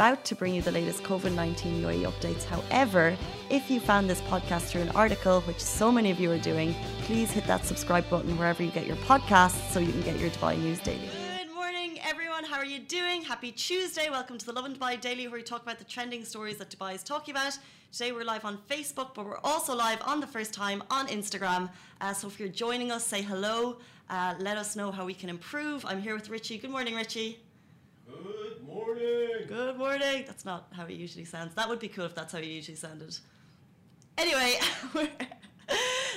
about to bring you the latest COVID 19 UAE updates. However, if you found this podcast through an article, which so many of you are doing, please hit that subscribe button wherever you get your podcasts so you can get your Dubai news daily. Good morning, everyone. How are you doing? Happy Tuesday. Welcome to the Lovin Dubai Daily, where we talk about the trending stories that Dubai is talking about. Today we're live on Facebook, but we're also live on the first time on Instagram. Uh, so if you're joining us, say hello. Uh, let us know how we can improve. I'm here with Richie. Good morning, Richie. Morning. Good morning. That's not how it usually sounds. That would be cool if that's how it usually sounded. Anyway,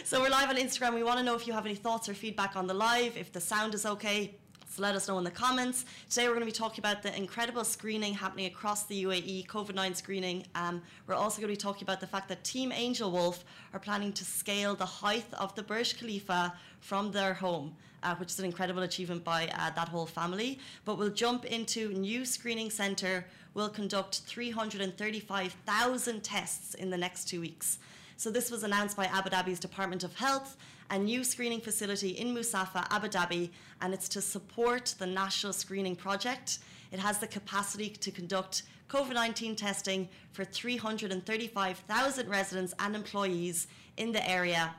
so we're live on Instagram. We want to know if you have any thoughts or feedback on the live, if the sound is okay. So let us know in the comments. Today we're going to be talking about the incredible screening happening across the UAE, COVID-9 screening. Um, we're also going to be talking about the fact that Team Angel Wolf are planning to scale the height of the Burj Khalifa from their home. Uh, which is an incredible achievement by uh, that whole family. But we'll jump into new screening centre. We'll conduct 335,000 tests in the next two weeks. So this was announced by Abu Dhabi's Department of Health, a new screening facility in Mussafah, Abu Dhabi, and it's to support the national screening project. It has the capacity to conduct COVID 19 testing for 335,000 residents and employees in the area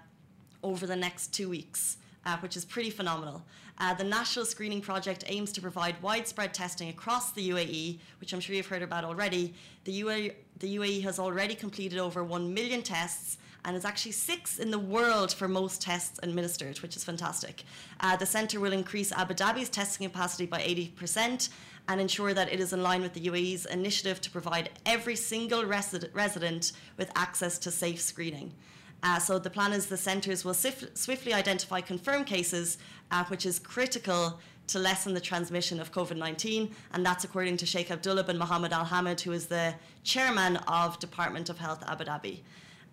over the next two weeks uh, which is pretty phenomenal. Uh, the National Screening Project aims to provide widespread testing across the UAE, which I'm sure you've heard about already. The UAE, the UAE has already completed over 1 million tests and is actually sixth in the world for most tests administered, which is fantastic. Uh, the centre will increase Abu Dhabi's testing capacity by 80% and ensure that it is in line with the UAE's initiative to provide every single resident, resident with access to safe screening. Uh, so the plan is the centres will swiftly identify confirmed cases, uh, which is critical to lessen the transmission of COVID 19. And that's according to Sheikh Abdullah bin Mohammed Al Hamed, who is the chairman of Department of Health Abu Dhabi.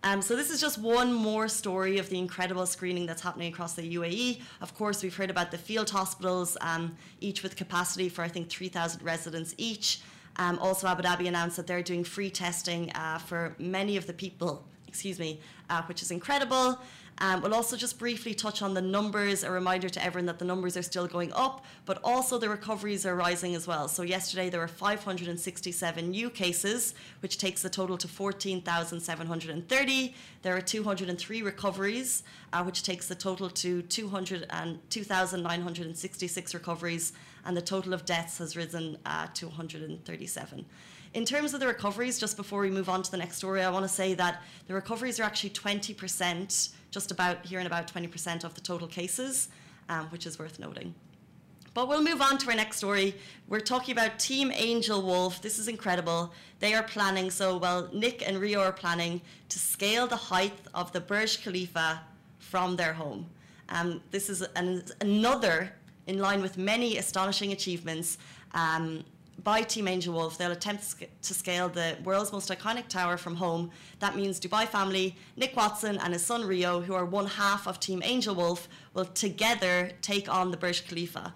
Um, so this is just one more story of the incredible screening that's happening across the UAE. Of course, we've heard about the field hospitals, um, each with capacity for I think 3,000 residents each. Um, also, Abu Dhabi announced that they're doing free testing uh, for many of the people excuse me, uh, which is incredible. Um, we'll also just briefly touch on the numbers, a reminder to everyone that the numbers are still going up, but also the recoveries are rising as well. So, yesterday there were 567 new cases, which takes the total to 14,730. There are 203 recoveries, uh, which takes the total to 2,966 recoveries, and the total of deaths has risen uh, to 137. In terms of the recoveries, just before we move on to the next story, I want to say that the recoveries are actually 20%, just about here and about 20% of the total cases, um, which is worth noting. But we'll move on to our next story. We're talking about Team Angel Wolf. This is incredible. They are planning, so well, Nick and Rio are planning to scale the height of the Burj Khalifa from their home. Um, this is an, another, in line with many astonishing achievements, um, by Team Angel Wolf, they'll attempt to scale the world's most iconic tower from home. That means Dubai family, Nick Watson and his son Rio, who are one half of Team Angel Wolf, will together take on the Burj Khalifa.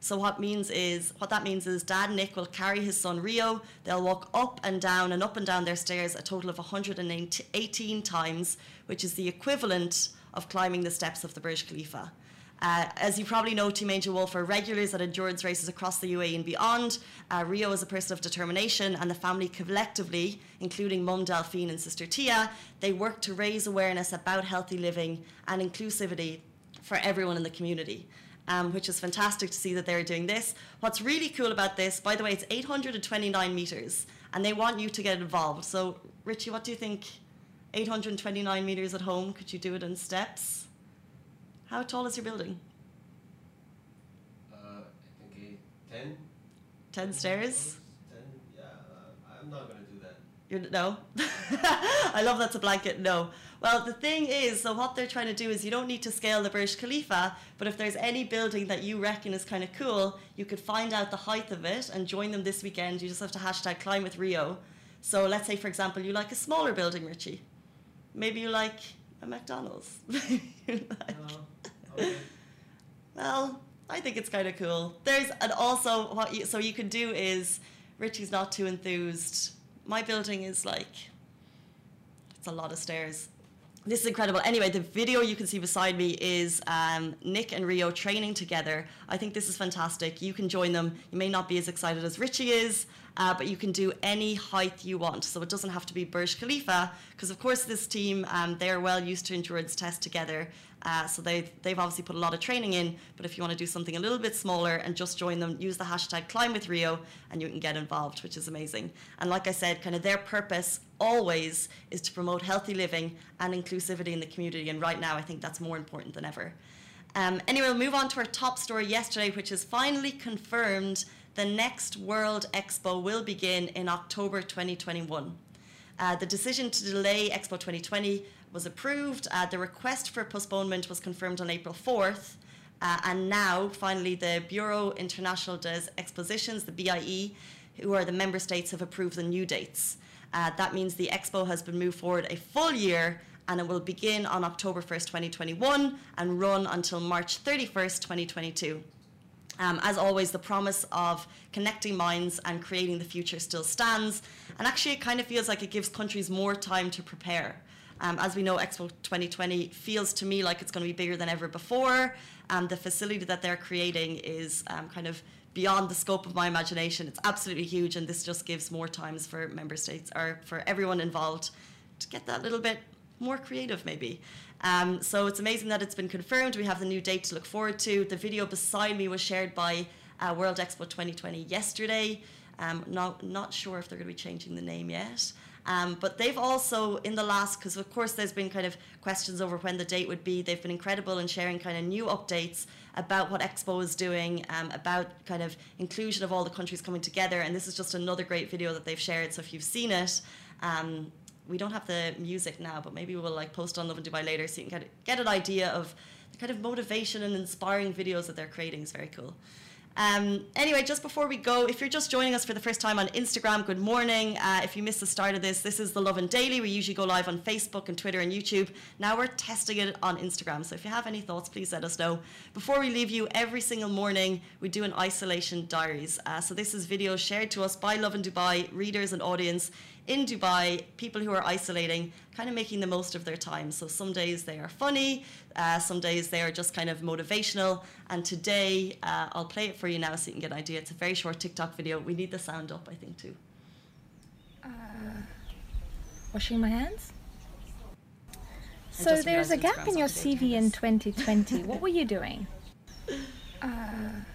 So what means is what that means is Dad Nick will carry his son Rio. They'll walk up and down and up and down their stairs a total of 118 times, which is the equivalent of climbing the steps of the Burj Khalifa. Uh, as you probably know, Team Angel Wolf are regulars at endurance races across the UAE and beyond. Uh, Rio is a person of determination, and the family collectively, including mum Delphine and sister Tia, they work to raise awareness about healthy living and inclusivity for everyone in the community. Um, which is fantastic to see that they're doing this. What's really cool about this, by the way, it's 829 meters, and they want you to get involved. So, Richie, what do you think? 829 meters at home, could you do it in steps? How tall is your building? Uh, I think eight, 10. 10 stairs? 10, yeah. Uh, I'm not going to do that. You're, no? I love that's a blanket no. Well, the thing is, so what they're trying to do is you don't need to scale the Burj Khalifa, but if there's any building that you reckon is kind of cool, you could find out the height of it and join them this weekend. You just have to hashtag climb with Rio. So let's say, for example, you like a smaller building, Richie. Maybe you like a McDonald's. like, okay. Well, I think it's kind of cool. There's and also what you so you can do is Richie's not too enthused. My building is like it's a lot of stairs. This is incredible. Anyway, the video you can see beside me is um, Nick and Rio training together. I think this is fantastic. You can join them. You may not be as excited as Richie is, uh, but you can do any height you want. So it doesn't have to be Burj Khalifa, because of course this team um, they're well used to endurance tests together. Uh, so they've, they've obviously put a lot of training in, but if you want to do something a little bit smaller and just join them, use the hashtag climb with Rio and you can get involved, which is amazing. And like I said, kind of their purpose always is to promote healthy living and inclusivity in the community. And right now, I think that's more important than ever. Um, anyway, we'll move on to our top story yesterday, which is finally confirmed the next World Expo will begin in October 2021. Uh, the decision to delay Expo 2020 was approved. Uh, the request for postponement was confirmed on April 4th. Uh, and now, finally, the Bureau International des Expositions, the BIE, who are the member states, have approved the new dates. Uh, that means the expo has been moved forward a full year and it will begin on October 1st, 2021 and run until March 31st, 2022. Um, as always, the promise of connecting minds and creating the future still stands. And actually, it kind of feels like it gives countries more time to prepare. Um, as we know, Expo 2020 feels to me like it's going to be bigger than ever before. And the facility that they're creating is um, kind of beyond the scope of my imagination. It's absolutely huge, and this just gives more times for member states or for everyone involved to get that little bit more creative, maybe. Um, so it's amazing that it's been confirmed. We have the new date to look forward to. The video beside me was shared by uh, World Expo 2020 yesterday. Um, not not sure if they're going to be changing the name yet. Um, but they've also, in the last, because of course there's been kind of questions over when the date would be, they've been incredible in sharing kind of new updates about what Expo is doing, um, about kind of inclusion of all the countries coming together. And this is just another great video that they've shared. So if you've seen it, um, we don't have the music now, but maybe we'll like post on Lovin Dubai later so you can kind of get an idea of the kind of motivation and inspiring videos that they're creating is very cool. Um, anyway, just before we go, if you're just joining us for the first time on Instagram, good morning. Uh, if you missed the start of this, this is the Lovin Daily. We usually go live on Facebook and Twitter and YouTube. Now we're testing it on Instagram. So if you have any thoughts, please let us know. Before we leave you, every single morning we do an isolation diaries. Uh, so this is videos shared to us by Lovin Dubai readers and audience in Dubai, people who are isolating, kind of making the most of their time. So some days they are funny, uh, some days they are just kind of motivational. And today, uh, I'll play it for you now so you can get an idea. It's a very short TikTok video. We need the sound up, I think, too. Uh, washing my hands? So there's a gap in your Instagram's up to date, CV in 2020. what were you doing?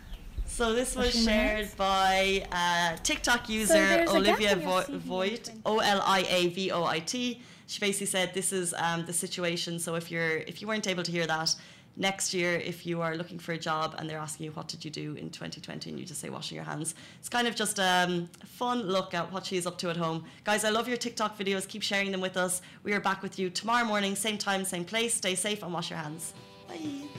So this was shared by uh, TikTok user gap Olivia in your Vo- Voigt, O L I A V O I T. She basically said this is um, the situation. So if you're if you weren't able to hear that, next year if you are looking for a job and they're asking you what did you do in 2020 and you just say washing your hands, it's kind of just um, a fun look at what she's up to at home. Guys, I love your TikTok videos. Keep sharing them with us. We are back with you tomorrow morning, same time, same place. Stay safe and wash your hands. Bye.